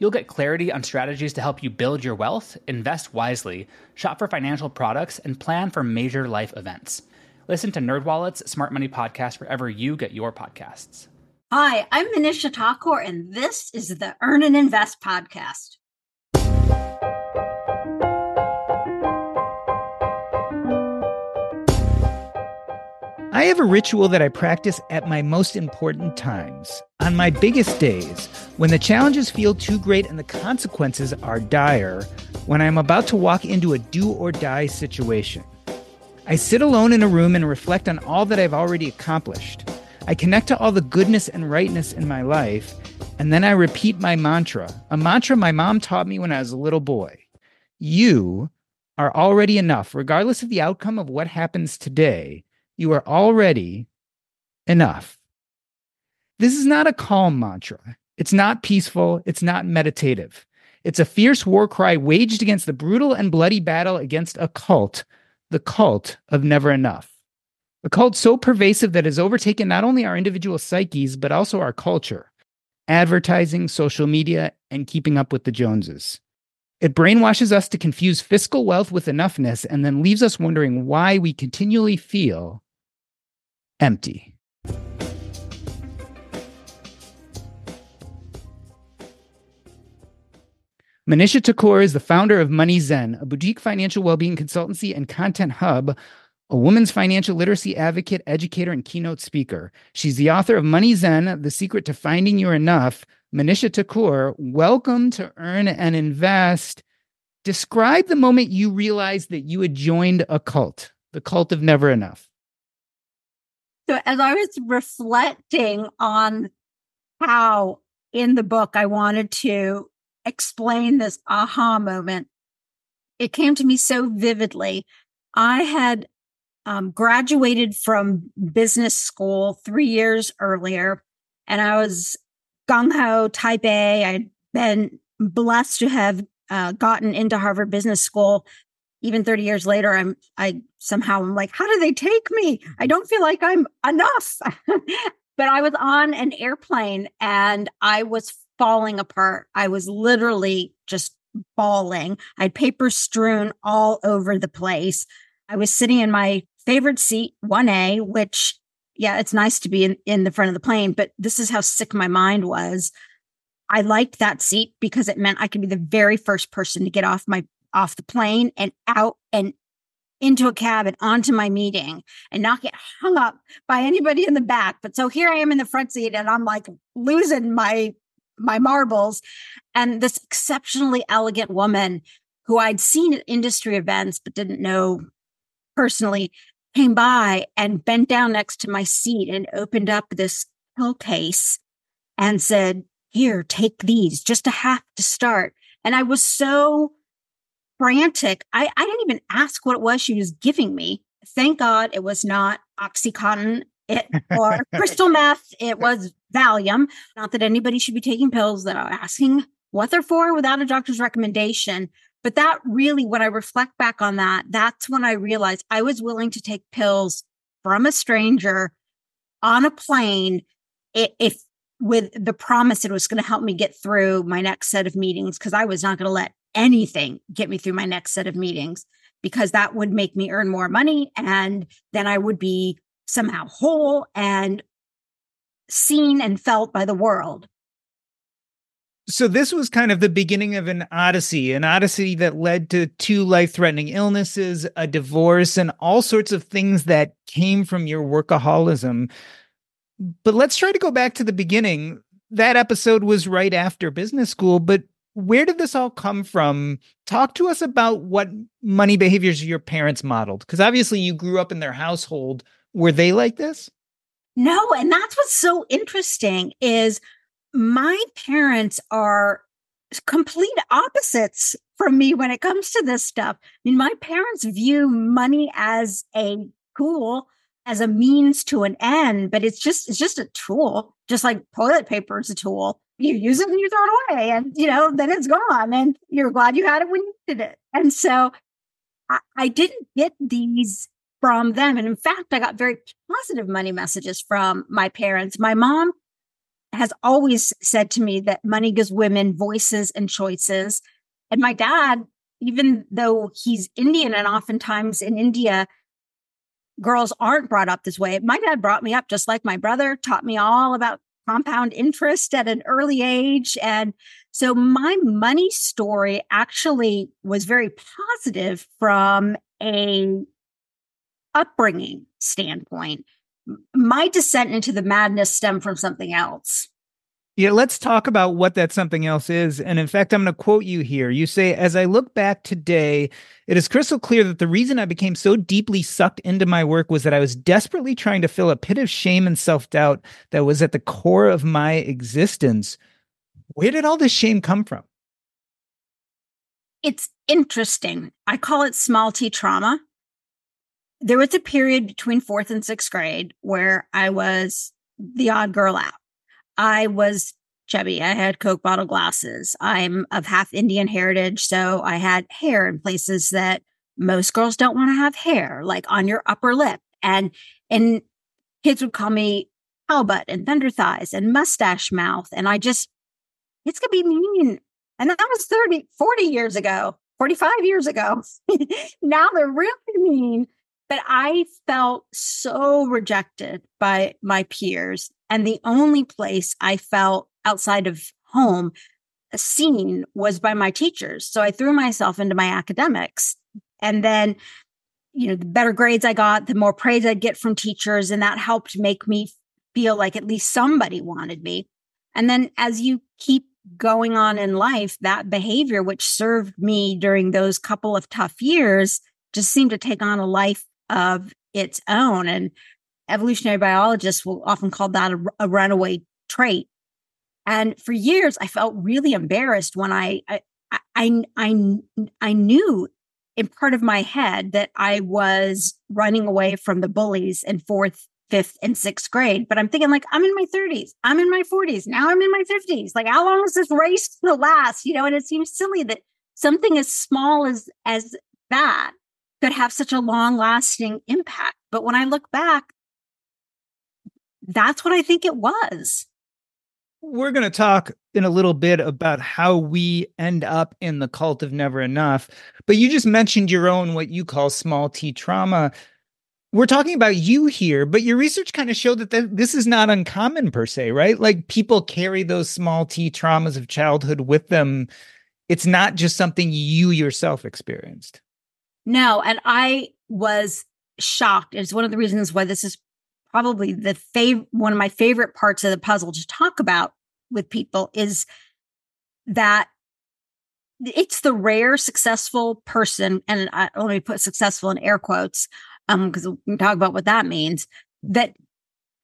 You'll get clarity on strategies to help you build your wealth, invest wisely, shop for financial products, and plan for major life events. Listen to NerdWallet's Smart Money Podcast wherever you get your podcasts. Hi, I'm Manisha Thakor, and this is the Earn and Invest podcast. I have a ritual that I practice at my most important times. On my biggest days, when the challenges feel too great and the consequences are dire, when I'm about to walk into a do or die situation. I sit alone in a room and reflect on all that I've already accomplished. I connect to all the goodness and rightness in my life, and then I repeat my mantra, a mantra my mom taught me when I was a little boy. You are already enough, regardless of the outcome of what happens today. You are already enough. This is not a calm mantra. It's not peaceful. It's not meditative. It's a fierce war cry waged against the brutal and bloody battle against a cult the cult of never enough. A cult so pervasive that has overtaken not only our individual psyches, but also our culture, advertising, social media, and keeping up with the Joneses. It brainwashes us to confuse fiscal wealth with enoughness and then leaves us wondering why we continually feel empty. Manisha Thakor is the founder of Money Zen, a boutique financial well-being consultancy and content hub, a woman's financial literacy advocate, educator, and keynote speaker. She's the author of Money Zen, The Secret to Finding Your Enough. Manisha Thakor, welcome to Earn and Invest. Describe the moment you realized that you had joined a cult, the cult of never enough. So, as I was reflecting on how in the book I wanted to explain this aha moment, it came to me so vividly. I had um, graduated from business school three years earlier, and I was gung ho, type A. I'd been blessed to have uh, gotten into Harvard Business School. Even 30 years later, I'm I somehow I'm like, how do they take me? I don't feel like I'm enough. but I was on an airplane and I was falling apart. I was literally just bawling. I had paper strewn all over the place. I was sitting in my favorite seat, 1A, which, yeah, it's nice to be in, in the front of the plane, but this is how sick my mind was. I liked that seat because it meant I could be the very first person to get off my off the plane and out and into a cab and onto my meeting and not get hung up by anybody in the back. But so here I am in the front seat and I'm like losing my my marbles. And this exceptionally elegant woman who I'd seen at industry events but didn't know personally came by and bent down next to my seat and opened up this pill case and said, Here, take these, just a half to start. And I was so frantic. I, I didn't even ask what it was she was giving me. Thank God it was not Oxycontin it, or crystal meth. It was Valium. Not that anybody should be taking pills that are asking what they're for without a doctor's recommendation. But that really, when I reflect back on that, that's when I realized I was willing to take pills from a stranger on a plane if with the promise it was going to help me get through my next set of meetings because I was not going to let anything get me through my next set of meetings because that would make me earn more money and then I would be somehow whole and seen and felt by the world. So this was kind of the beginning of an odyssey, an odyssey that led to two life-threatening illnesses, a divorce, and all sorts of things that came from your workaholism. But let's try to go back to the beginning. That episode was right after business school, but where did this all come from? Talk to us about what money behaviors your parents modeled because obviously you grew up in their household. Were they like this? No, and that's what's so interesting is my parents are complete opposites from me when it comes to this stuff. I mean, my parents view money as a tool, as a means to an end, but it's just it's just a tool, just like toilet paper is a tool. You use it and you throw it away, and you know, then it's gone, and you're glad you had it when you did it. And so I, I didn't get these from them. And in fact, I got very positive money messages from my parents. My mom has always said to me that money gives women voices and choices. And my dad, even though he's Indian and oftentimes in India, girls aren't brought up this way. My dad brought me up just like my brother, taught me all about compound interest at an early age. And so my money story actually was very positive from a upbringing standpoint my descent into the madness stemmed from something else. Yeah, let's talk about what that something else is. And in fact, I'm going to quote you here. You say, As I look back today, it is crystal clear that the reason I became so deeply sucked into my work was that I was desperately trying to fill a pit of shame and self doubt that was at the core of my existence. Where did all this shame come from? It's interesting. I call it small t trauma there was a period between fourth and sixth grade where I was the odd girl out. I was chubby. I had Coke bottle glasses. I'm of half Indian heritage. So I had hair in places that most girls don't want to have hair, like on your upper lip. And, and kids would call me cow butt and thunder thighs and mustache mouth. And I just, it's to be mean. And that was 30, 40 years ago, 45 years ago. now they're really mean but I felt so rejected by my peers. And the only place I felt outside of home uh, seen was by my teachers. So I threw myself into my academics. And then, you know, the better grades I got, the more praise I'd get from teachers. And that helped make me feel like at least somebody wanted me. And then as you keep going on in life, that behavior, which served me during those couple of tough years, just seemed to take on a life of its own. And evolutionary biologists will often call that a, a runaway trait. And for years, I felt really embarrassed when I, I, I, I, I knew in part of my head that I was running away from the bullies in fourth, fifth, and sixth grade. But I'm thinking, like, I'm in my 30s, I'm in my 40s, now I'm in my 50s. Like, how long is this race to last? You know, and it seems silly that something as small as as that could have such a long lasting impact. But when I look back, that's what I think it was. We're going to talk in a little bit about how we end up in the cult of never enough. But you just mentioned your own, what you call small t trauma. We're talking about you here, but your research kind of showed that th- this is not uncommon per se, right? Like people carry those small t traumas of childhood with them. It's not just something you yourself experienced. No, and I was shocked. It's one of the reasons why this is probably the fav- one of my favorite parts of the puzzle to talk about with people is that it's the rare successful person, and I, let me put successful in air quotes, um, because we can talk about what that means, that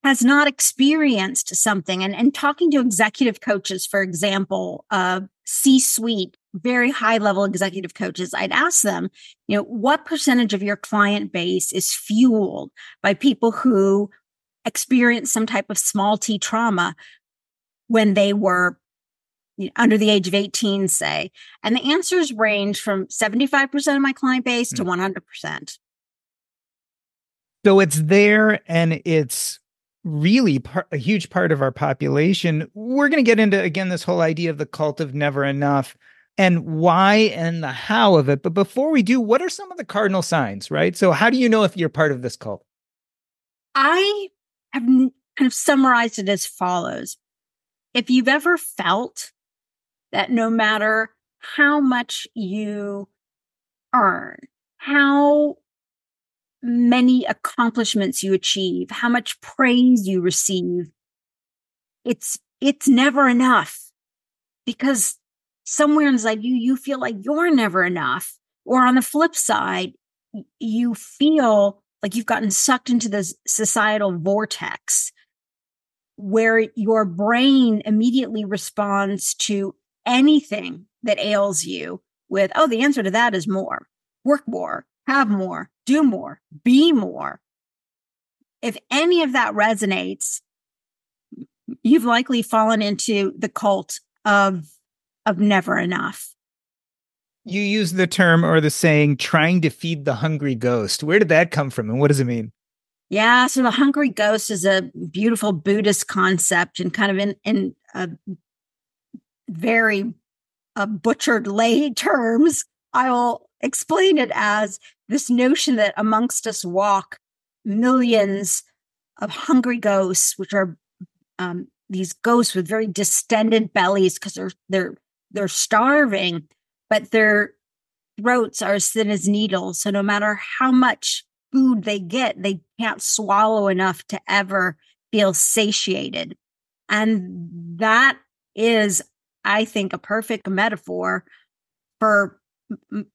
has not experienced something. And, and talking to executive coaches, for example, uh, C suite very high level executive coaches, I'd ask them, you know, what percentage of your client base is fueled by people who experienced some type of small t trauma when they were you know, under the age of 18, say? And the answers range from 75% of my client base to 100%. Hmm. So it's there and it's really part, a huge part of our population. We're going to get into, again, this whole idea of the cult of never enough and why and the how of it. But before we do, what are some of the cardinal signs, right? So, how do you know if you're part of this cult? I have kind of summarized it as follows. If you've ever felt that no matter how much you earn, how many accomplishments you achieve, how much praise you receive, it's it's never enough because somewhere inside you you feel like you're never enough or on the flip side you feel like you've gotten sucked into this societal vortex where your brain immediately responds to anything that ails you with, oh, the answer to that is more, work more, have more, do more, be more. If any of that resonates, you've likely fallen into the cult of, of never enough. You use the term or the saying trying to feed the hungry ghost. Where did that come from and what does it mean? Yeah, so the hungry ghost is a beautiful Buddhist concept and kind of in in a very uh, butchered lay terms. I will explain it as this notion that amongst us walk millions of hungry ghosts, which are um, these ghosts with very distended bellies because they're they're they're starving, but their throats are as thin as needles. So no matter how much food they get, they can't swallow enough to ever feel satiated. And that is, I think, a perfect metaphor for,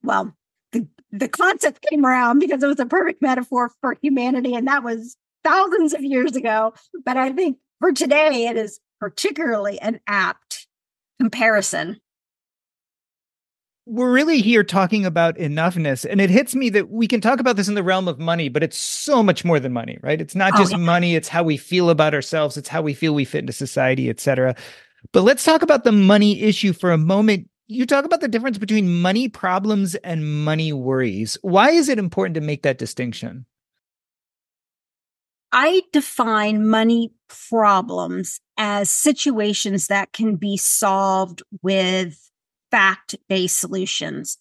well, the, the concept came around because it was a perfect metaphor for humanity. And that was thousands of years ago. But I think for today, it is particularly an apt comparison. We're really here talking about enoughness and it hits me that we can talk about this in the realm of money but it's so much more than money right? It's not oh, just yeah. money it's how we feel about ourselves it's how we feel we fit into society etc but let's talk about the money issue for a moment. You talk about the difference between money problems and money worries. Why is it important to make that distinction? I define money problems as situations that can be solved with fact based solutions.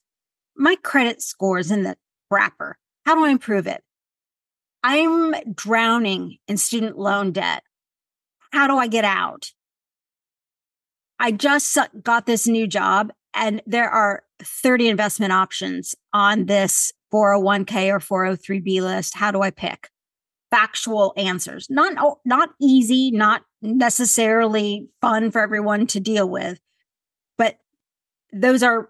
My credit score is in the wrapper. How do I improve it? I'm drowning in student loan debt. How do I get out? I just got this new job and there are 30 investment options on this 401k or 403b list. How do I pick? Factual answers. Not not easy, not necessarily fun for everyone to deal with, but those are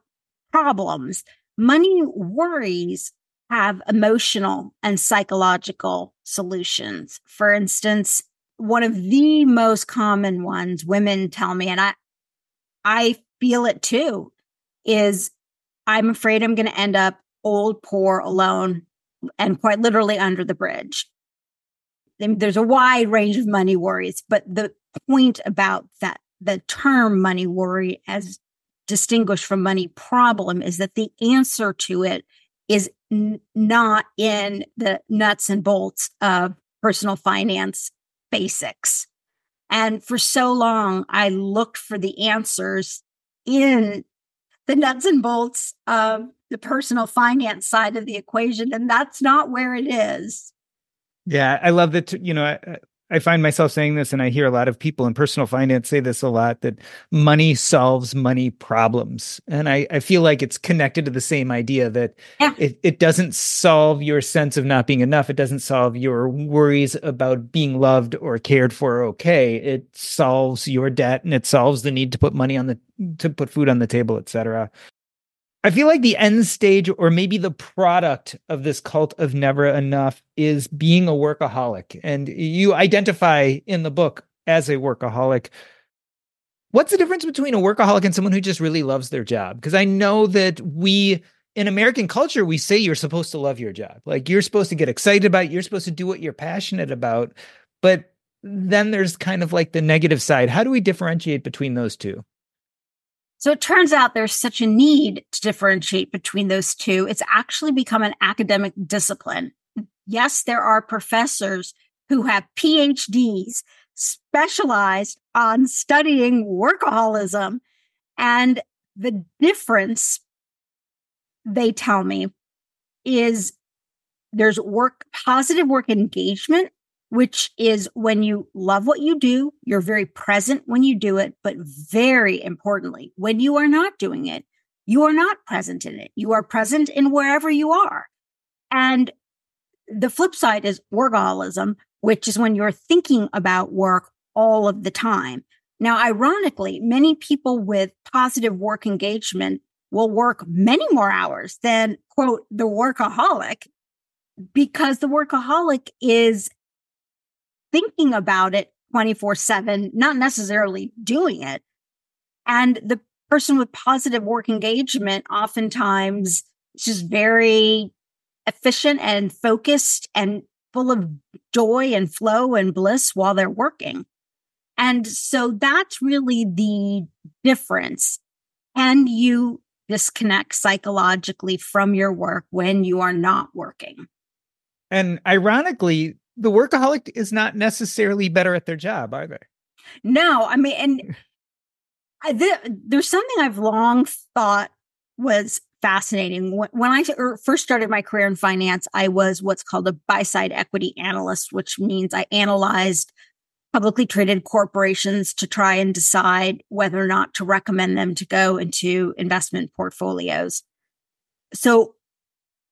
problems. Money worries have emotional and psychological solutions. For instance, one of the most common ones women tell me, and I, I feel it too, is I'm afraid I'm going to end up old, poor, alone, and quite literally under the bridge. There's a wide range of money worries, but the point about that, the term money worry as distinguished from money problem is that the answer to it is n- not in the nuts and bolts of personal finance basics. And for so long, I looked for the answers in the nuts and bolts of the personal finance side of the equation. And that's not where it is. Yeah, I love that. You know, I find myself saying this, and I hear a lot of people in personal finance say this a lot that money solves money problems. And I, I feel like it's connected to the same idea that yeah. it, it doesn't solve your sense of not being enough. It doesn't solve your worries about being loved or cared for okay. It solves your debt and it solves the need to put money on the to put food on the table, et cetera. I feel like the end stage, or maybe the product of this cult of never enough, is being a workaholic. And you identify in the book as a workaholic. What's the difference between a workaholic and someone who just really loves their job? Because I know that we, in American culture, we say you're supposed to love your job. Like you're supposed to get excited about it, you're supposed to do what you're passionate about. But then there's kind of like the negative side. How do we differentiate between those two? So it turns out there's such a need to differentiate between those two. It's actually become an academic discipline. Yes, there are professors who have PhDs specialized on studying workaholism. And the difference, they tell me, is there's work, positive work engagement which is when you love what you do, you're very present when you do it, but very importantly, when you are not doing it, you are not present in it. You are present in wherever you are. And the flip side is workaholism, which is when you're thinking about work all of the time. Now, ironically, many people with positive work engagement will work many more hours than quote the workaholic because the workaholic is thinking about it 24 7, not necessarily doing it. And the person with positive work engagement oftentimes is just very efficient and focused and full of joy and flow and bliss while they're working. And so that's really the difference. And you disconnect psychologically from your work when you are not working. And ironically, the workaholic is not necessarily better at their job, are they? No, I mean, and I, th- there's something I've long thought was fascinating. When I er, first started my career in finance, I was what's called a buy side equity analyst, which means I analyzed publicly traded corporations to try and decide whether or not to recommend them to go into investment portfolios. So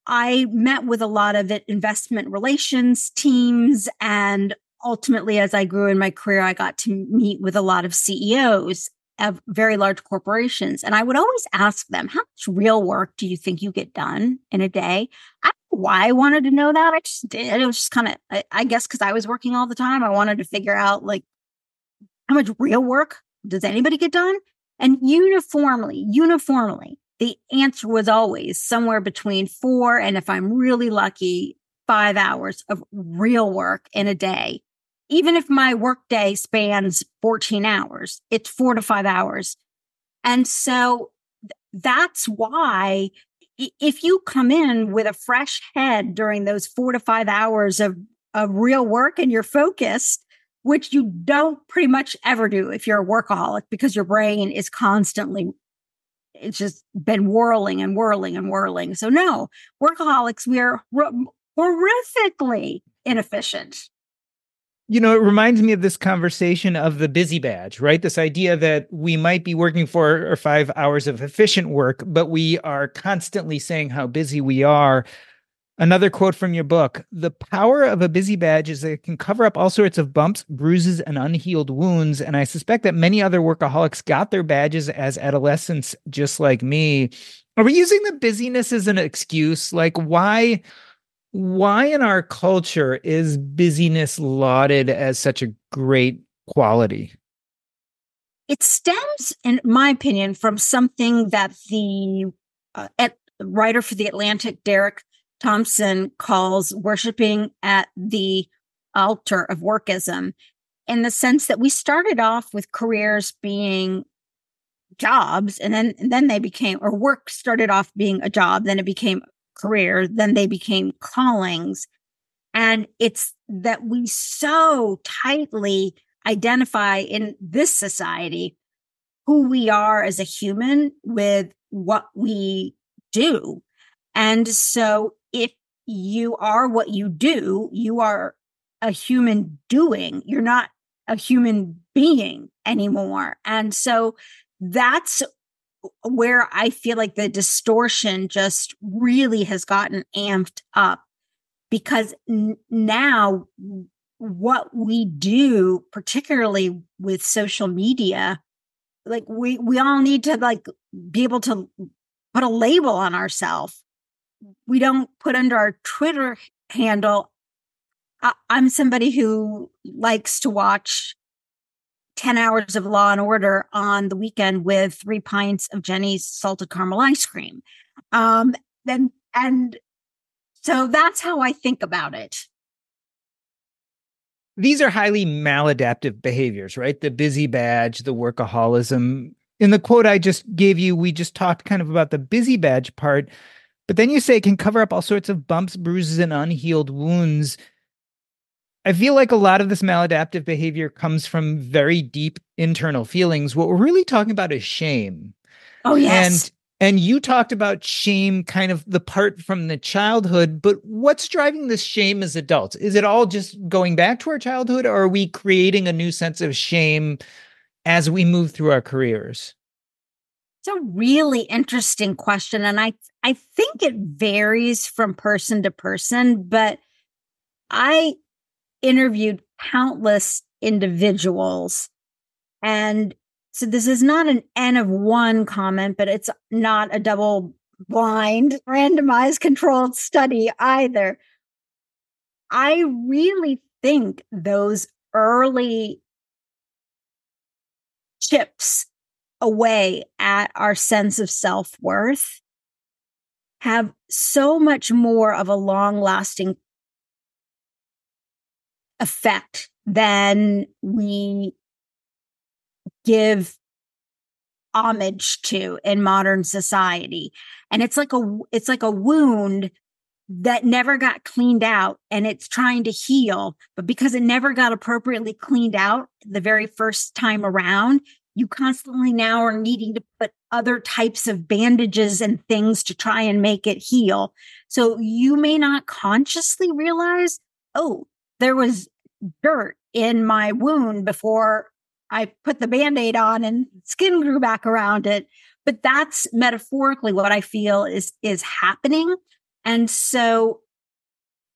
I met with a lot of investment relations teams. And ultimately, as I grew in my career, I got to meet with a lot of CEOs of very large corporations. And I would always ask them, how much real work do you think you get done in a day? I don't know why I wanted to know that. I just did. It was just kind of, I, I guess, because I was working all the time. I wanted to figure out like how much real work does anybody get done? And uniformly, uniformly, the answer was always somewhere between four and if I'm really lucky, five hours of real work in a day. Even if my workday spans 14 hours, it's four to five hours. And so that's why if you come in with a fresh head during those four to five hours of, of real work and you're focused, which you don't pretty much ever do if you're a workaholic because your brain is constantly it's just been whirling and whirling and whirling. So no, workaholics, we are horrifically inefficient. You know, it reminds me of this conversation of the busy badge, right? This idea that we might be working four or five hours of efficient work, but we are constantly saying how busy we are Another quote from your book The power of a busy badge is that it can cover up all sorts of bumps, bruises, and unhealed wounds. And I suspect that many other workaholics got their badges as adolescents, just like me. Are we using the busyness as an excuse? Like, why? Why in our culture is busyness lauded as such a great quality? It stems, in my opinion, from something that the uh, at, writer for the Atlantic, Derek Thompson calls worshiping at the altar of workism in the sense that we started off with careers being jobs and then and then they became or work started off being a job then it became career then they became callings. And it's that we so tightly identify in this society who we are as a human with what we do. And so you are what you do, you are a human doing. You're not a human being anymore. And so that's where I feel like the distortion just really has gotten amped up because n- now what we do, particularly with social media, like we, we all need to like be able to put a label on ourselves we don't put under our Twitter handle. I, I'm somebody who likes to watch 10 hours of Law and Order on the weekend with three pints of Jeni's salted caramel ice cream. Um, then, and so that's how I think about it. These are highly maladaptive behaviors, right? The busy badge, the workaholism. In the quote I just gave you, we just talked kind of about the busy badge part. But then you say it can cover up all sorts of bumps, bruises, and unhealed wounds. I feel like a lot of this maladaptive behavior comes from very deep internal feelings. What we're really talking about is shame. Oh, yes. And and you talked about shame, kind of the part from the childhood, but what's driving this shame as adults? Is it all just going back to our childhood, or are we creating a new sense of shame as we move through our careers? It's a really interesting question. And I, I think it varies from person to person, but I interviewed countless individuals and so this is not an N of one comment, but it's not a double blind, randomized controlled study either. I really think those early chips away at our sense of self worth have so much more of a long lasting effect than we give homage to in modern society. And it's like a it's like a wound that never got cleaned out and it's trying to heal. But because it never got appropriately cleaned out the very first time around you constantly now are needing to put other types of bandages and things to try and make it heal so you may not consciously realize oh there was dirt in my wound before I put the band-aid on and skin grew back around it. But that's metaphorically what I feel is is happening. And so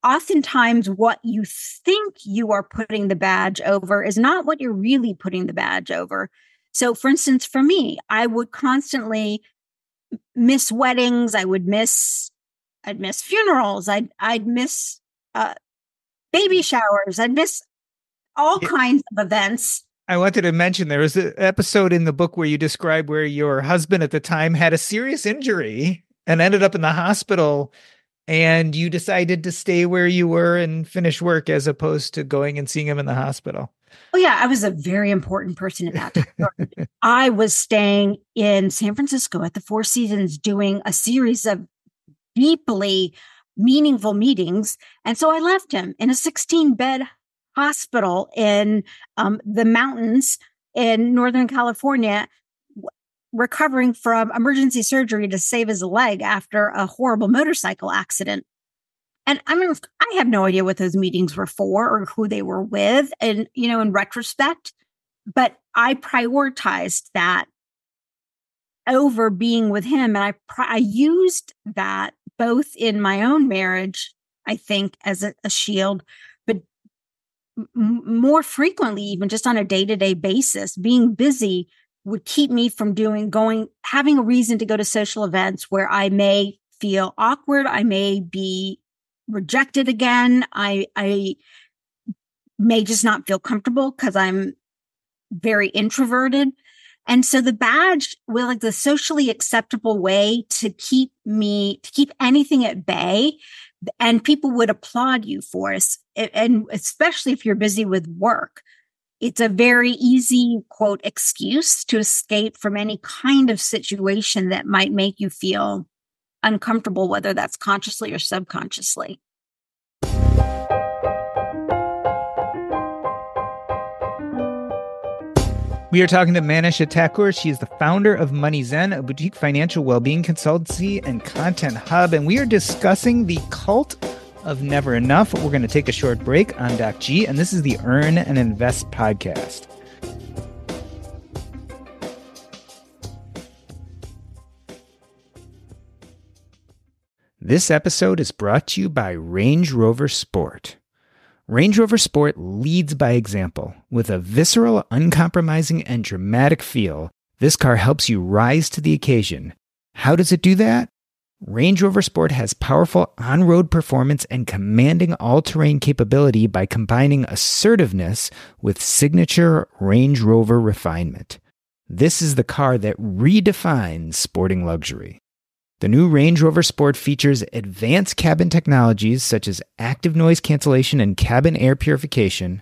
oftentimes what you think you are putting the badge over is not what you're really putting the badge over. So for instance, for me, I would constantly miss weddings, I would miss I'd miss funerals, I'd I'd miss uh, baby showers, I'd miss all yeah. kinds of events I wanted to mention there was an episode in the book where you describe where your husband at the time had a serious injury and ended up in the hospital and you decided to stay where you were and finish work as opposed to going and seeing him in the hospital. Oh yeah, I was a very important person in that. Time. I was staying in San Francisco at the Four Seasons doing a series of deeply meaningful meetings. And so I left him in a 16 bed hospital in um, the mountains in Northern California recovering from emergency surgery to save his leg after a horrible motorcycle accident. And I mean, I have no idea what those meetings were for or who they were with. And, you know, in retrospect, but I prioritized that over being with him. And I, I used that both in my own marriage, I think, as a, a shield, but more frequently, even just on a day to day basis, being busy would keep me from doing going, having a reason to go to social events where I may feel awkward. I may be rejected again. I, I may just not feel comfortable because I'm very introverted. And so the badge will like the socially acceptable way to keep me, to keep anything at bay and people would applaud you for us and especially if you're busy with work it's a very easy quote excuse to escape from any kind of situation that might make you feel uncomfortable whether that's consciously or subconsciously We are talking to Manisha Thakor. She is the founder of Money Zen, a boutique financial well-being consultancy and content hub, and we are discussing the cult of never enough. We're going to take a short break on Doc G, and this is the Earn and Invest podcast. This episode is brought to you by Range Rover Sport. Range Rover Sport leads by example. With a visceral, uncompromising, and dramatic feel, this car helps you rise to the occasion. How does it do that? Range Rover Sport has powerful on road performance and commanding all terrain capability by combining assertiveness with signature Range Rover refinement. This is the car that redefines sporting luxury. The new Range Rover Sport features advanced cabin technologies such as active noise cancellation and cabin air purification,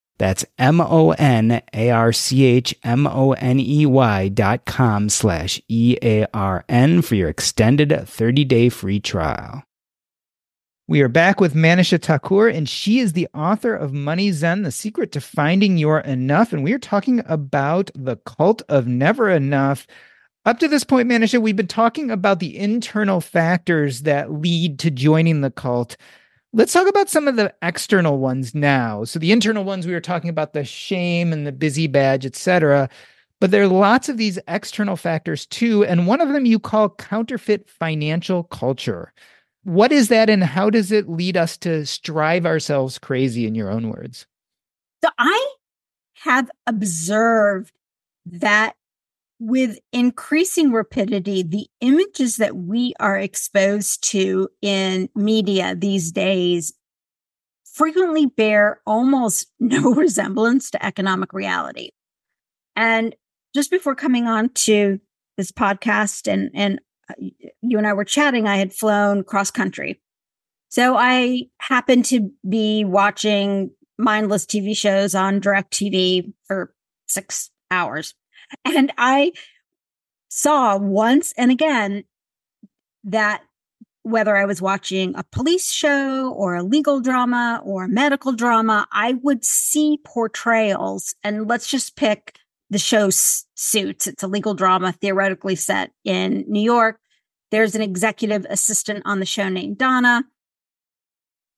That's M O N A R C H M O N E Y dot com slash E A R N for your extended 30 day free trial. We are back with Manisha Thakor, and she is the author of Money Zen, The Secret to Finding Your Enough. And we are talking about the cult of never enough. Up to this point, Manisha, we've been talking about the internal factors that lead to joining the cult. Let's talk about some of the external ones now. So the internal ones we were talking about the shame and the busy badge, etc. But there are lots of these external factors too, and one of them you call counterfeit financial culture. What is that and how does it lead us to strive ourselves crazy in your own words? So I have observed that with increasing rapidity, the images that we are exposed to in media these days frequently bear almost no resemblance to economic reality. And just before coming on to this podcast and, and uh, you and I were chatting, I had flown cross country. So I happened to be watching mindless TV shows on DirecTV for six hours. And I saw once and again that whether I was watching a police show or a legal drama or a medical drama, I would see portrayals. And let's just pick the show Suits. It's a legal drama theoretically set in New York. There's an executive assistant on the show named Donna.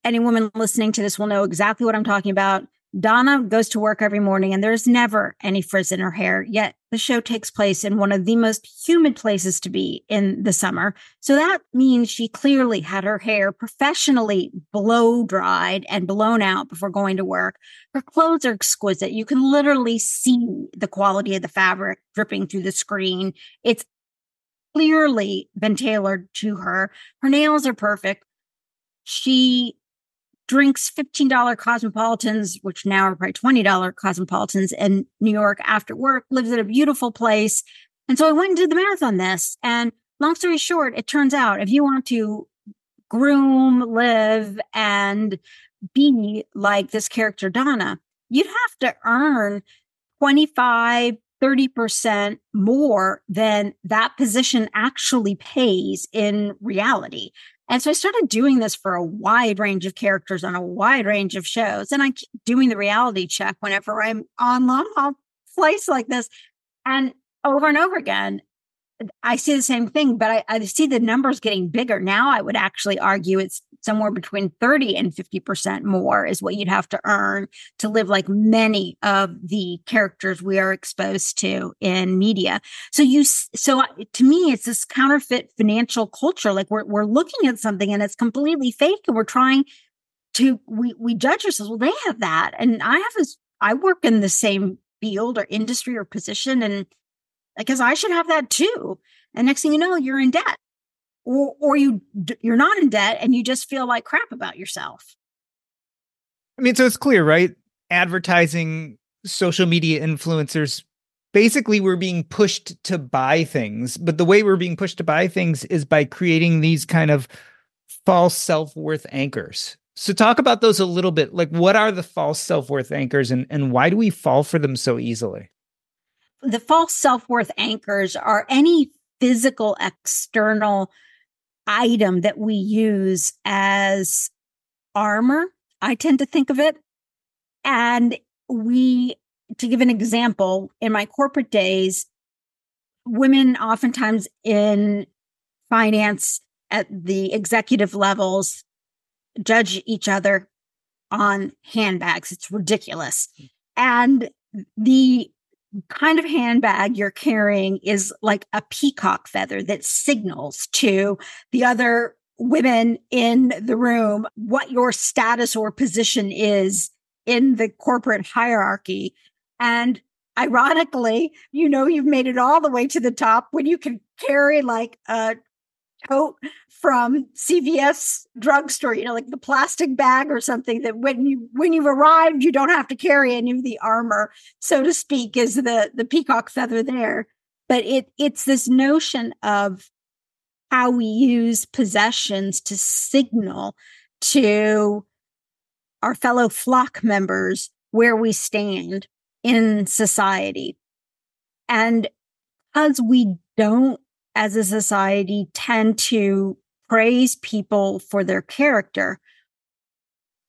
Any woman listening to this will know exactly what I'm talking about. Donna goes to work every morning and there's never any frizz in her hair. Yet the show takes place in one of the most humid places to be in the summer. So that means she clearly had her hair professionally blow dried and blown out before going to work. Her clothes are exquisite. You can literally see the quality of the fabric dripping through the screen. It's clearly been tailored to her. Her nails are perfect. She drinks $15 cosmopolitans, which now are probably $20 cosmopolitans in New York after work, lives in a beautiful place. And so I went and did the math on this. And long story short, it turns out if you want to groom, live, and be like this character, Donna, you'd have to earn 25, 30% more than that position actually pays in reality. And so I started doing this for a wide range of characters on a wide range of shows. And I keep doing the reality check whenever I'm on long haul flights like this. And over and over again, I see the same thing, but I, I see the numbers getting bigger. Now I would actually argue it's somewhere between 30 and 50% more is what you'd have to earn to live like many of the characters we are exposed to in media. So you, so to me, it's this counterfeit financial culture. Like we're, we're looking at something and it's completely fake and we're trying to, we, we judge ourselves. Well, they have that. And I have this, I work in the same field or industry or position and I guess I should have that too. And next thing you know, you're in debt or or you you're not in debt and you just feel like crap about yourself. I mean, so it's clear, right? Advertising, social media influencers, basically we're being pushed to buy things, but the way we're being pushed to buy things is by creating these kind of false self-worth anchors. So talk about those a little bit. Like what are the false self-worth anchors and and why do we fall for them so easily? The false self-worth anchors are any physical external item that we use as armor. I tend to think of it. And we, to give an example, in my corporate days, women oftentimes in finance at the executive levels judge each other on handbags. It's ridiculous. Mm. And the kind of handbag you're carrying is like a peacock feather that signals to the other women in the room what your status or position is in the corporate hierarchy. And ironically, you know, you've made it all the way to the top when you can carry like a tote from CVS drugstore, you know, like the plastic bag or something that when you when you've arrived, you don't have to carry any of the armor, so to speak, is the the peacock feather there. But it it's this notion of how we use possessions to signal to our fellow flock members where we stand in society. And because we don't as a society tend to praise people for their character.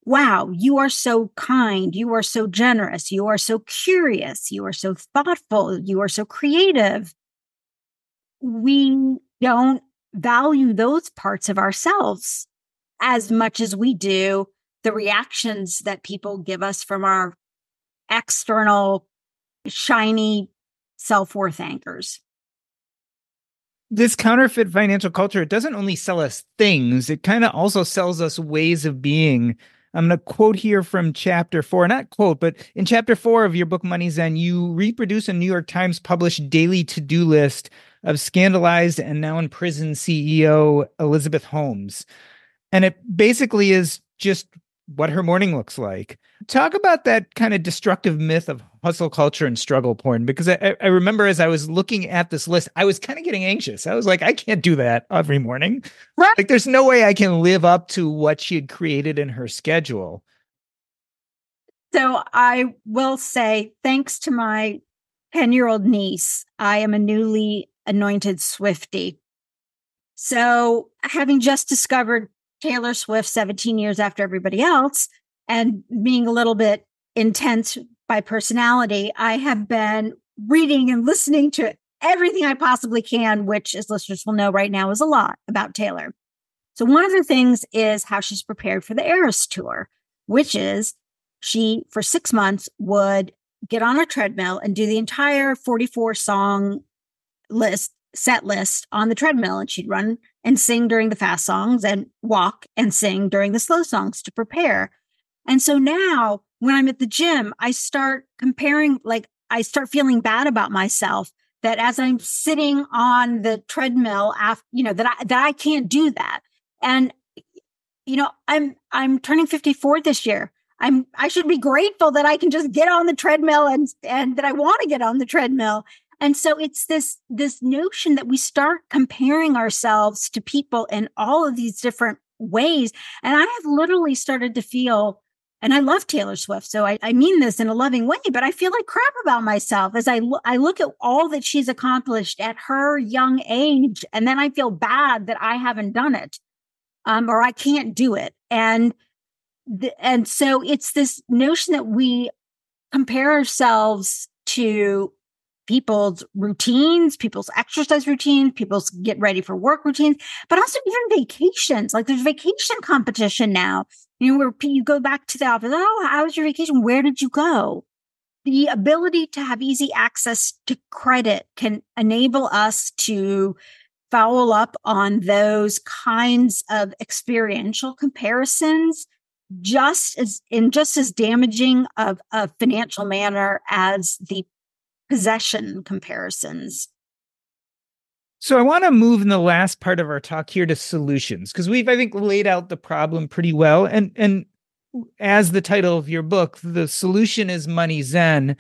Wow, you are so kind. You are so generous. You are so curious. You are so thoughtful. You are so creative. We don't value those parts of ourselves as much as we do the reactions that people give us from our external, shiny self worth anchors this counterfeit financial culture it doesn't only sell us things it kind of also sells us ways of being. I'm going to quote here from chapter four not quote but in chapter four of your book money zen you reproduce a new york times published daily to-do list of scandalized and now in prison ceo elizabeth holmes. And it basically is just what her morning looks like. Talk about that kind of destructive myth of hustle culture and struggle porn, because I, I remember as I was looking at this list, I was kind of getting anxious. I was like, I can't do that every morning. Right. Like, there's no way I can live up to what she had created in her schedule. So I will say, thanks to my 10 year old niece, I am a newly anointed Swifty. So having just discovered Taylor Swift 17 years after everybody else and being a little bit intense by personality, I have been reading and listening to everything I possibly can, which, as listeners will know right now, is a lot about Taylor. So, one of the things is how she's prepared for the Eras tour, which is she, for six months, would get on a treadmill and do the entire 44 song list set list on the treadmill and she'd run and sing during the fast songs and walk and sing during the slow songs to prepare. And so now when I'm at the gym, I start comparing, like, I start feeling bad about myself that as I'm sitting on the treadmill after, you know, that I, that I can't do that. And, you know, I'm, I'm turning 54 this year. I'm, I should be grateful that I can just get on the treadmill and, and that I want to get on the treadmill and so it's this, this notion that we start comparing ourselves to people in all of these different ways. And I have literally started to feel, and I love Taylor Swift. So I, I mean this in a loving way, but I feel like crap about myself as I, lo- I look at all that she's accomplished at her young age. And then I feel bad that I haven't done it. Um, or I can't do it. And, th- and so it's this notion that we compare ourselves to people's routines, people's exercise routines, people's get ready for work routines, but also even vacations. Like there's vacation competition now. You know, where you go back to the office. Oh, how was your vacation? Where did you go? The ability to have easy access to credit can enable us to follow up on those kinds of experiential comparisons just as in just as damaging of a financial manner as the possession comparisons. So I want to move in the last part of our talk here to solutions because we've I think laid out the problem pretty well and and as the title of your book the solution is money zen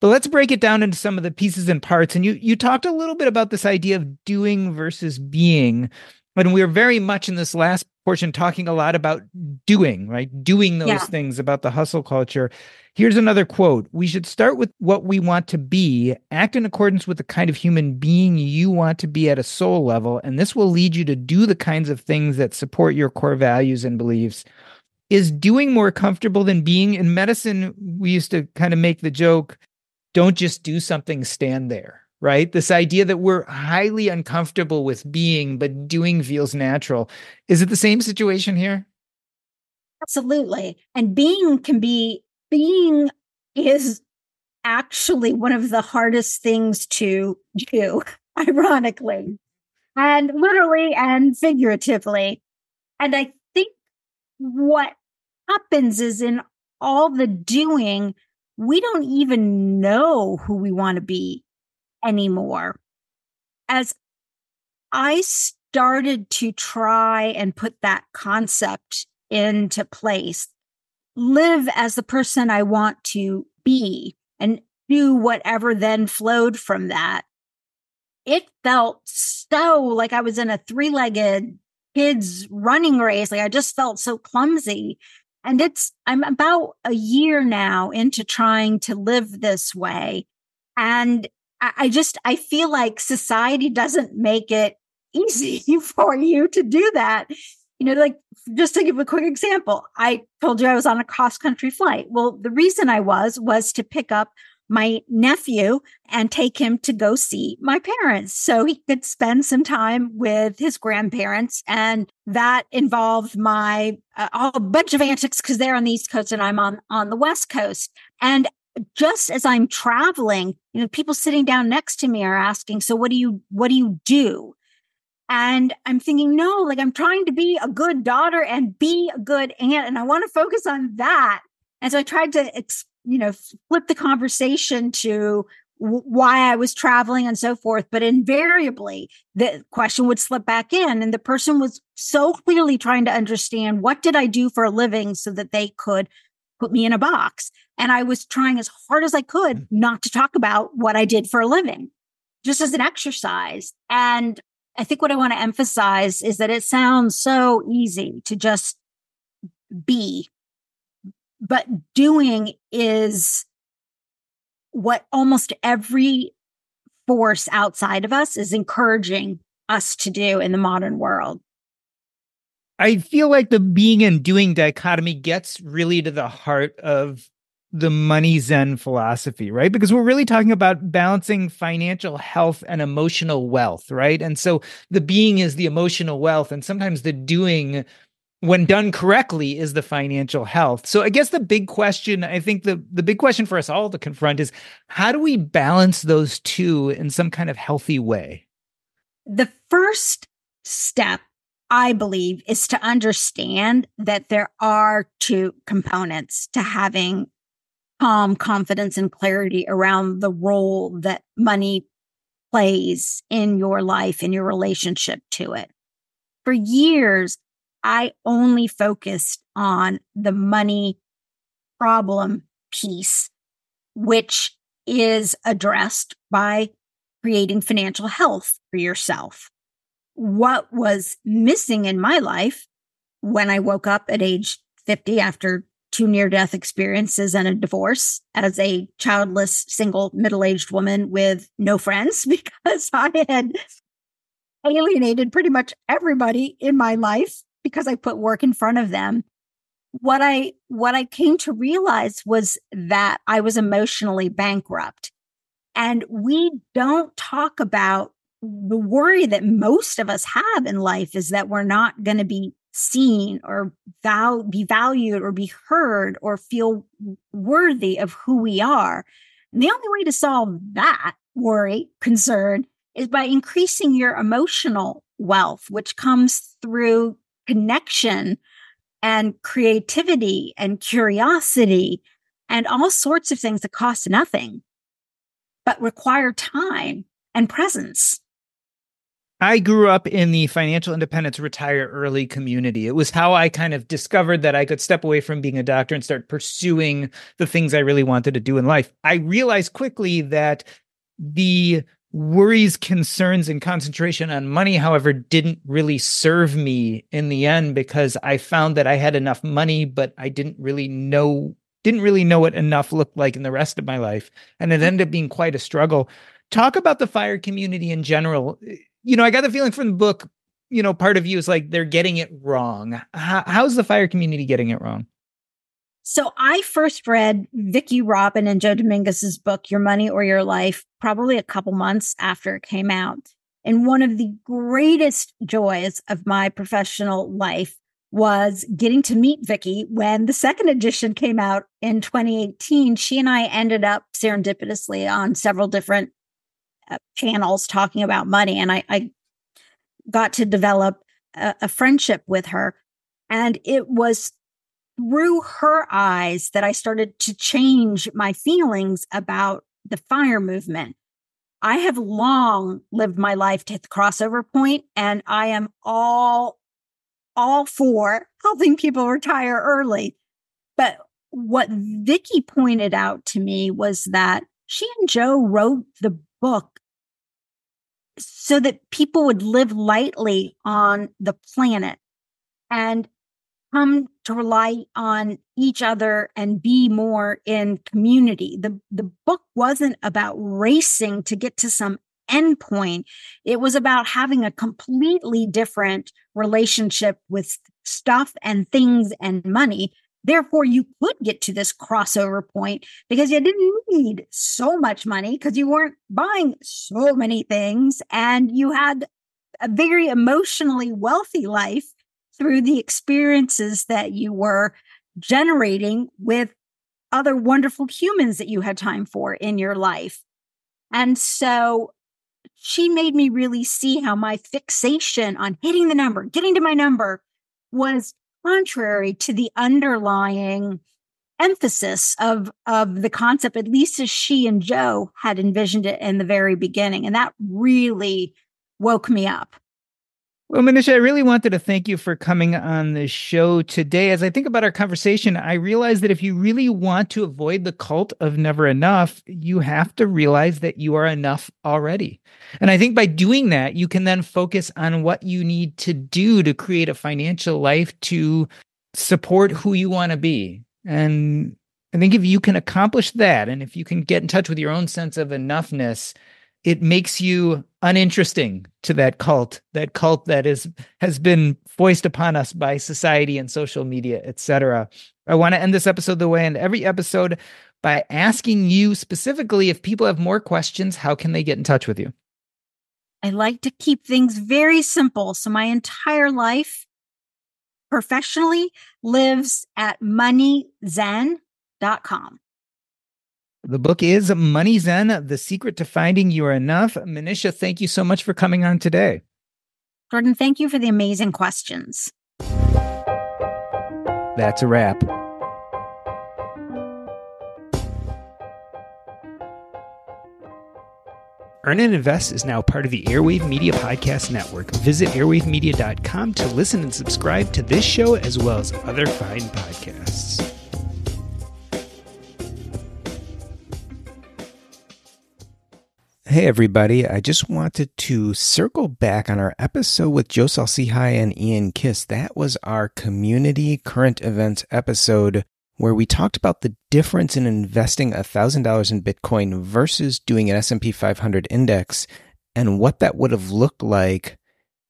but let's break it down into some of the pieces and parts and you you talked a little bit about this idea of doing versus being and we are very much in this last portion talking a lot about doing, right? Doing those yeah. things about the hustle culture. Here's another quote We should start with what we want to be, act in accordance with the kind of human being you want to be at a soul level, and this will lead you to do the kinds of things that support your core values and beliefs. Is doing more comfortable than being? In medicine, we used to kind of make the joke don't just do something, stand there right? This idea that we're highly uncomfortable with being, but doing feels natural. Is it the same situation here? Absolutely. And being can be, being is actually one of the hardest things to do, ironically, and literally and figuratively. And I think what happens is in all the doing, we don't even know who we want to be anymore. As I started to try and put that concept into place, live as the person I want to be and do whatever then flowed from that. It felt so like I was in a three legged kids running race. Like I just felt so clumsy. And it's, I'm about a year now into trying to live this way. And I just, I feel like society doesn't make it easy for you to do that. You know, like just to give a quick example, I told you I was on a cross country flight. Well, the reason I was was to pick up my nephew and take him to go see my parents so he could spend some time with his grandparents. And that involved my uh, a bunch of antics because they're on the East Coast and I'm on, on the West Coast. And just as I'm traveling, you know, people sitting down next to me are asking, so what do you, what do you do? And I'm thinking, no, like I'm trying to be a good daughter and be a good aunt. And I want to focus on that. And so I tried to, you know, flip the conversation to why I was traveling and so forth. But invariably, the question would slip back in. And the person was so clearly trying to understand what did I do for a living so that they could put me in a box. And I was trying as hard as I could mm. not to talk about what I did for a living, just as an exercise. And I think what I want to emphasize is that it sounds so easy to just be, but doing is what almost every force outside of us is encouraging us to do in the modern world. I feel like the being and doing dichotomy gets really to the heart of the money zen philosophy, right? Because we're really talking about balancing financial health and emotional wealth, right? And so the being is the emotional wealth, and sometimes the doing, when done correctly, is the financial health. So I guess the big question, I think the, the big question for us all to confront is how do we balance those two in some kind of healthy way? The first step I believe, is to understand that there are two components to having calm confidence and clarity around the role that money plays in your life, in your relationship to it. For years, I only focused on the money problem piece, which is addressed by creating financial health for yourself what was missing in my life when I woke up at age 50 after two near death experiences and a divorce as a childless, single, middle aged woman with no friends because I had alienated pretty much everybody in my life because I put work in front of them. What I what I came to realize was that I was emotionally bankrupt And we don't talk about the worry that most of us have in life is that we're not going to be seen or val- be valued or be heard or feel worthy of who we are. And the only way to solve that worry, concern, is by increasing your emotional wealth, which comes through connection and creativity and curiosity and all sorts of things that cost nothing, but require time and presence. I grew up in the financial independence retire early community. It was how I kind of discovered that I could step away from being a doctor and start pursuing the things I really wanted to do in life. I realized quickly that the worries, concerns, and concentration on money, however, didn't really serve me in the end because I found that I had enough money, but I didn't really know didn't really know what enough looked like in the rest of my life. And it hmm. ended up being quite a struggle. Talk about the fire community in general you know, I got the feeling from the book, you know, part of you is like they're getting it wrong. How, how's the fire community getting it wrong? So I first read Vicki Robin and Joe Dominguez's book, Your Money or Your Life, probably a couple months after it came out. And one of the greatest joys of my professional life was getting to meet Vicki when the second edition came out in 2018. She and I ended up serendipitously on several different channels talking about money. And I, I got to develop a, a friendship with her. And it was through her eyes that I started to change my feelings about the fire movement. I have long lived my life to the crossover point, and I am all all for helping people retire early. But what Vicki pointed out to me was that she and Joe wrote the book so that people would live lightly on the planet and come to rely on each other and be more in community. The, the book wasn't about racing to get to some endpoint. It was about having a completely different relationship with stuff and things and money Therefore, you could get to this crossover point because you didn't need so much money because you weren't buying so many things and you had a very emotionally wealthy life through the experiences that you were generating with other wonderful humans that you had time for in your life. And so she made me really see how my fixation on hitting the number, getting to my number was contrary to the underlying emphasis of of the concept at least as she and joe had envisioned it in the very beginning. And that really woke me up well, Manisha, I really wanted to thank you for coming on the show today. As I think about our conversation, I realize that if you really want to avoid the cult of never enough, you have to realize that you are enough already. And I think by doing that, you can then focus on what you need to do to create a financial life to support who you want to be. And I think if you can accomplish that, and if you can get in touch with your own sense of enoughness, it makes you uninteresting to that cult that cult that is has been foisted upon us by society and social media etc i want to end this episode the way and every episode by asking you specifically if people have more questions how can they get in touch with you? I like to keep things very simple so my entire life professionally lives at moneyzen.com the book is Money Zen The Secret to Finding You Are Enough. Manisha, thank you so much for coming on today. Jordan, thank you for the amazing questions. That's a wrap. Earn and Invest is now part of the Airwave Media Podcast Network. Visit airwavemedia.com to listen and subscribe to this show as well as other fine podcasts. Hey, everybody. I just wanted to circle back on our episode with Joe Saul-Sehy and Ian Kiss. That was our community current events episode where we talked about the difference in investing $1,000 in Bitcoin versus doing an S&P 500 index and what that would have looked like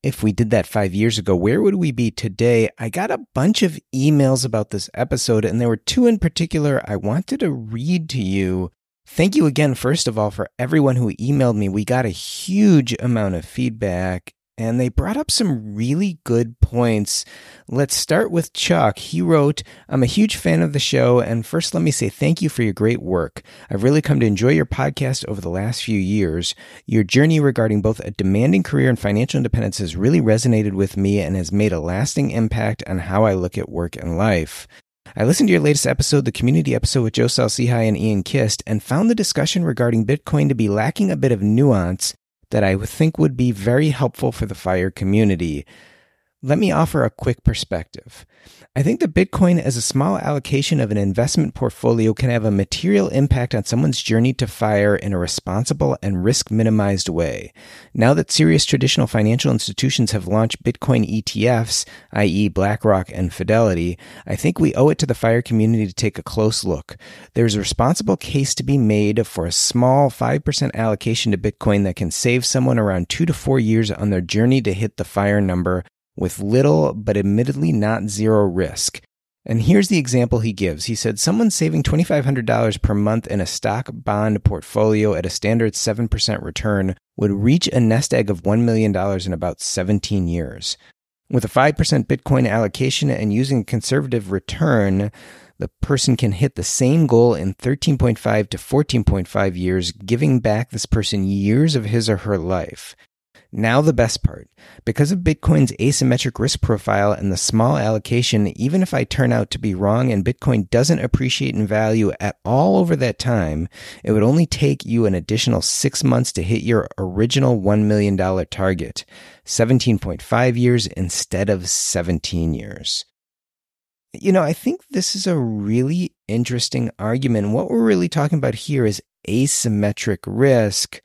if we did that five years ago. Where would we be today? I got a bunch of emails about this episode, and there were two in particular I wanted to read to you Thank you again, first of all, for everyone who emailed me. We got a huge amount of feedback and they brought up some really good points. Let's start with Chuck. He wrote, I'm a huge fan of the show, and first let me say thank you for your great work. I've really come to enjoy your podcast over the last few years. Your journey regarding both a demanding career and financial independence has really resonated with me and has made a lasting impact on how I look at work and life. I listened to your latest episode, the community episode with Joe Saul-Sehy and Ian Kist, and found the discussion regarding Bitcoin to be lacking a bit of nuance that I think would be very helpful for the fire community. Let me offer a quick perspective. I think that Bitcoin as a small allocation of an investment portfolio can have a material impact on someone's journey to fire in a responsible and risk minimized way. Now that serious traditional financial institutions have launched Bitcoin ETFs, i.e. BlackRock and Fidelity, I think we owe it to the fire community to take a close look. There's a responsible case to be made for a small 5% allocation to Bitcoin that can save someone around two to four years on their journey to hit the fire number with little but admittedly not zero risk. And here's the example he gives. He said someone saving $2,500 per month in a stock bond portfolio at a standard 7% return would reach a nest egg of $1 million in about 17 years. With a 5% Bitcoin allocation and using a conservative return, the person can hit the same goal in 13.5 to 14.5 years, giving back this person years of his or her life. Now, the best part. Because of Bitcoin's asymmetric risk profile and the small allocation, even if I turn out to be wrong and Bitcoin doesn't appreciate in value at all over that time, it would only take you an additional six months to hit your original $1 million target 17.5 years instead of 17 years. You know, I think this is a really interesting argument. What we're really talking about here is asymmetric risk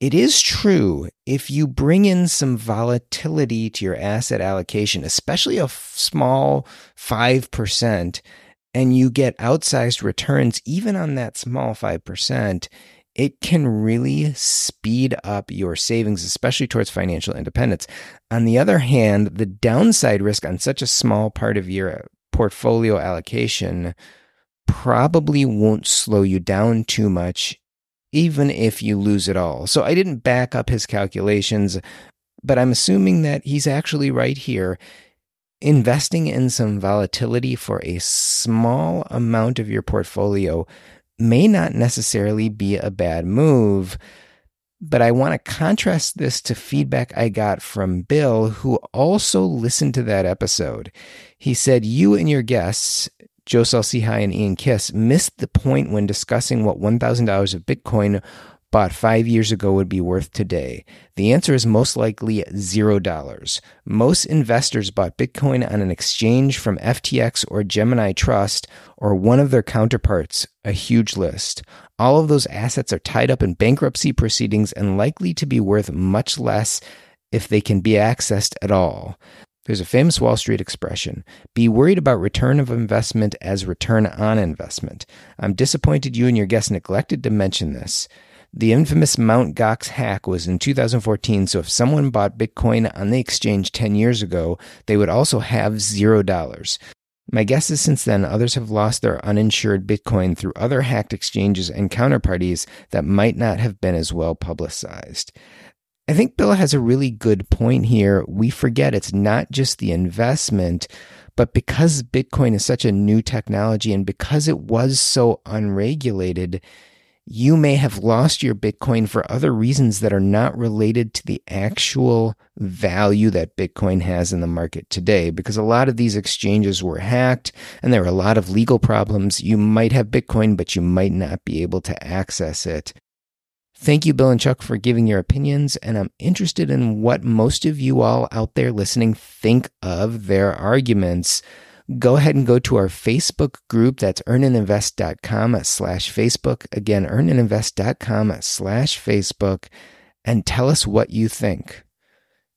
it is true if you bring in some volatility to your asset allocation, especially a f- small 5%, and you get outsized returns even on that small 5%, it can really speed up your savings, especially towards financial independence. On the other hand, the downside risk on such a small part of your portfolio allocation probably won't slow you down too much even if you lose it all. So I didn't back up his calculations, but I'm assuming that he's actually right here. Investing in some volatility for a small amount of your portfolio may not necessarily be a bad move. But I want to contrast this to feedback I got from Bill, who also listened to that episode. He said, You and your guests Joe Saul-Sehy and Ian Kiss missed the point when discussing what $1,000 of Bitcoin bought five years ago would be worth today? The answer is most likely zero dollars. Most investors bought Bitcoin on an exchange from FTX or Gemini Trust or one of their counterparts, a huge list. All of those assets are tied up in bankruptcy proceedings and likely to be worth much less if they can be accessed at all. There's a famous Wall Street expression be worried about return of investment as return on investment. I'm disappointed you and your guest neglected to mention this. The infamous Mt. Gox hack was in 2014, so if someone bought Bitcoin on the exchange 10 years ago, they would also have zero dollars. My guess is since then, others have lost their uninsured Bitcoin through other hacked exchanges and counterparties that might not have been as well publicized. I think Bill has a really good point here. We forget it's not just the investment, but because Bitcoin is such a new technology and because it was so unregulated, you may have lost your Bitcoin for other reasons that are not related to the actual value that Bitcoin has in the market today. Because a lot of these exchanges were hacked and there are a lot of legal problems. You might have Bitcoin, but you might not be able to access it. Thank you, Bill and Chuck, for giving your opinions. And I'm interested in what most of you all out there listening think of their arguments. Go ahead and go to our Facebook group. That's earnandinvest.com slash Facebook. Again, earnandinvest.com slash Facebook. And tell us what you think.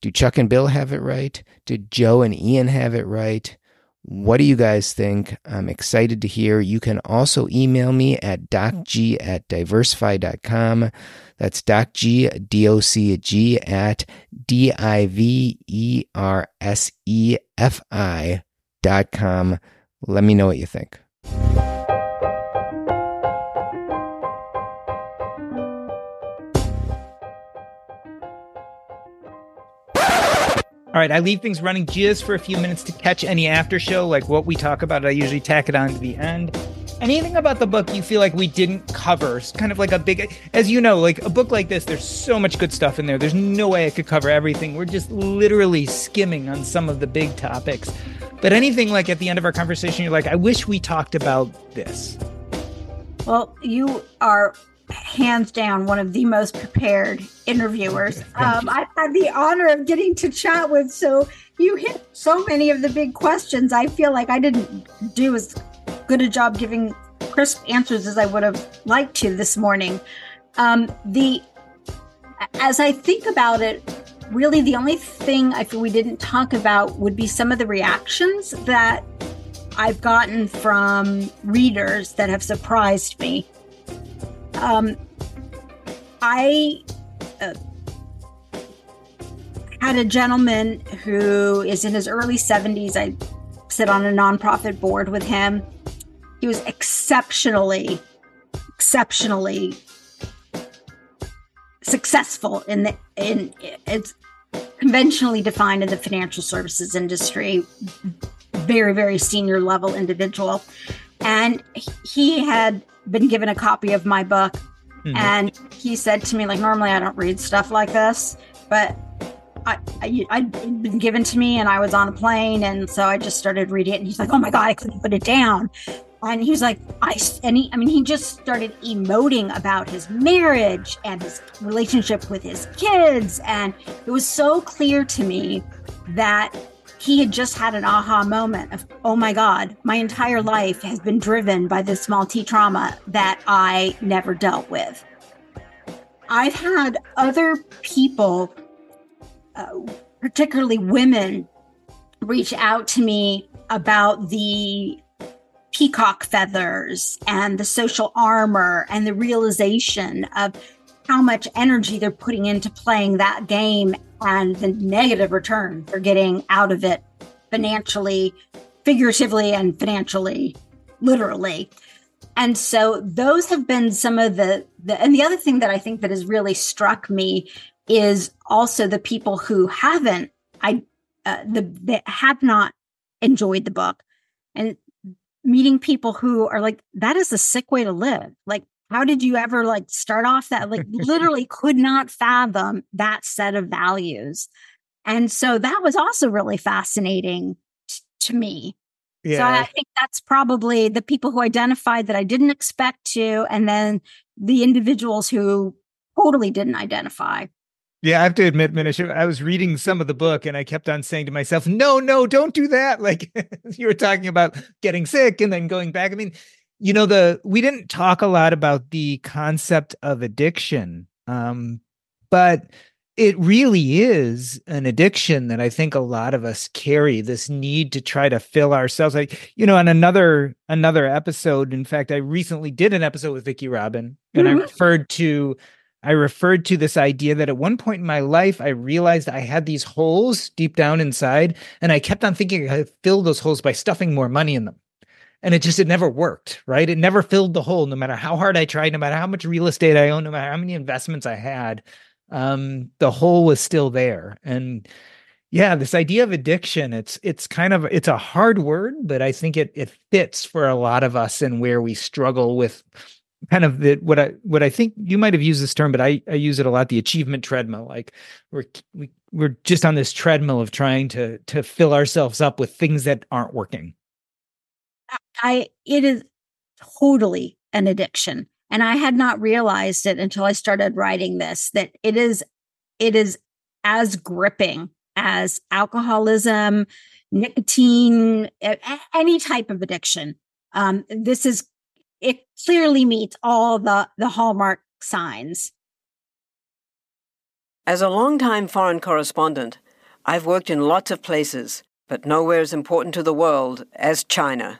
Do Chuck and Bill have it right? Did Joe and Ian have it right? What do you guys think? I'm excited to hear. You can also email me at docg at diversefi.com. That's docg, D-O-C-G at D-I-V-E-R-S-E-F-I dot com. Let me know what you think. All right, I leave things running just for a few minutes to catch any after show, like what we talk about. I usually tack it on to the end. Anything about the book you feel like we didn't cover? It's kind of like a big, as you know, like a book like this, there's so much good stuff in there. There's no way I could cover everything. We're just literally skimming on some of the big topics. But anything like at the end of our conversation, you're like, I wish we talked about this. Well, you are hands down one of the most prepared interviewers um, I've had the honor of getting to chat with. So you hit so many of the big questions. I feel like I didn't do as good a job giving crisp answers as I would have liked to this morning. Um, the as I think about it, really the only thing I feel we didn't talk about would be some of the reactions that I've gotten from readers that have surprised me. Um, I uh, had a gentleman who is in his early 70s. I sit on a nonprofit board with him. He was exceptionally, exceptionally successful in the in it's conventionally defined in the financial services industry very very senior level individual and he had been given a copy of my book. Mm-hmm. and he said to me like normally i don't read stuff like this but I, I i'd been given to me and i was on a plane and so i just started reading it and he's like oh my god i couldn't put it down. And he was like i and he i mean he just started emoting about his marriage and his relationship with his kids. And it was so clear to me that he had just had an aha moment of, oh my God, my entire life has been driven by this small t trauma that I never dealt with. I've had other people, uh, particularly women, reach out to me about the peacock feathers and the social armor and the realization of how much energy they're putting into playing that game and the negative return they're getting out of it financially, figuratively, and financially, literally. And so those have been some of the, the and the other thing that I think that has really struck me is also the people who haven't I uh, the that have not enjoyed the book and meeting people who are like that is a sick way to live like how did you ever like start off that like literally could not fathom that set of values and so that was also really fascinating t- to me yeah. so i think that's probably the people who identified that i didn't expect to and then the individuals who totally didn't identify yeah, I have to admit, Minish, I was reading some of the book and I kept on saying to myself, no, no, don't do that. Like you were talking about getting sick and then going back. I mean, you know the we didn't talk a lot about the concept of addiction um, but it really is an addiction that i think a lot of us carry this need to try to fill ourselves like you know on another another episode in fact i recently did an episode with vicki robin and mm-hmm. i referred to i referred to this idea that at one point in my life i realized i had these holes deep down inside and i kept on thinking i could fill those holes by stuffing more money in them and it just it never worked right? It never filled the hole no matter how hard i tried no matter how much real estate i owned no matter how many investments i had um, the hole was still there. And yeah this idea of addiction it's it's kind of it's a hard word but i think it it fits for a lot of us and where we struggle with kind of the what i what i think you might have used this term but i i use it a lot the achievement treadmill. Like we're we, we're just on this treadmill of trying to to fill ourselves up with things that aren't working I it is totally an addiction. And I had not realized it until I started writing this that it is it is as gripping as alcoholism, nicotine, any type of addiction. Um, this is it clearly meets all the the hallmark signs. As a longtime foreign correspondent, I've worked in lots of places, but nowhere as important to the world as China.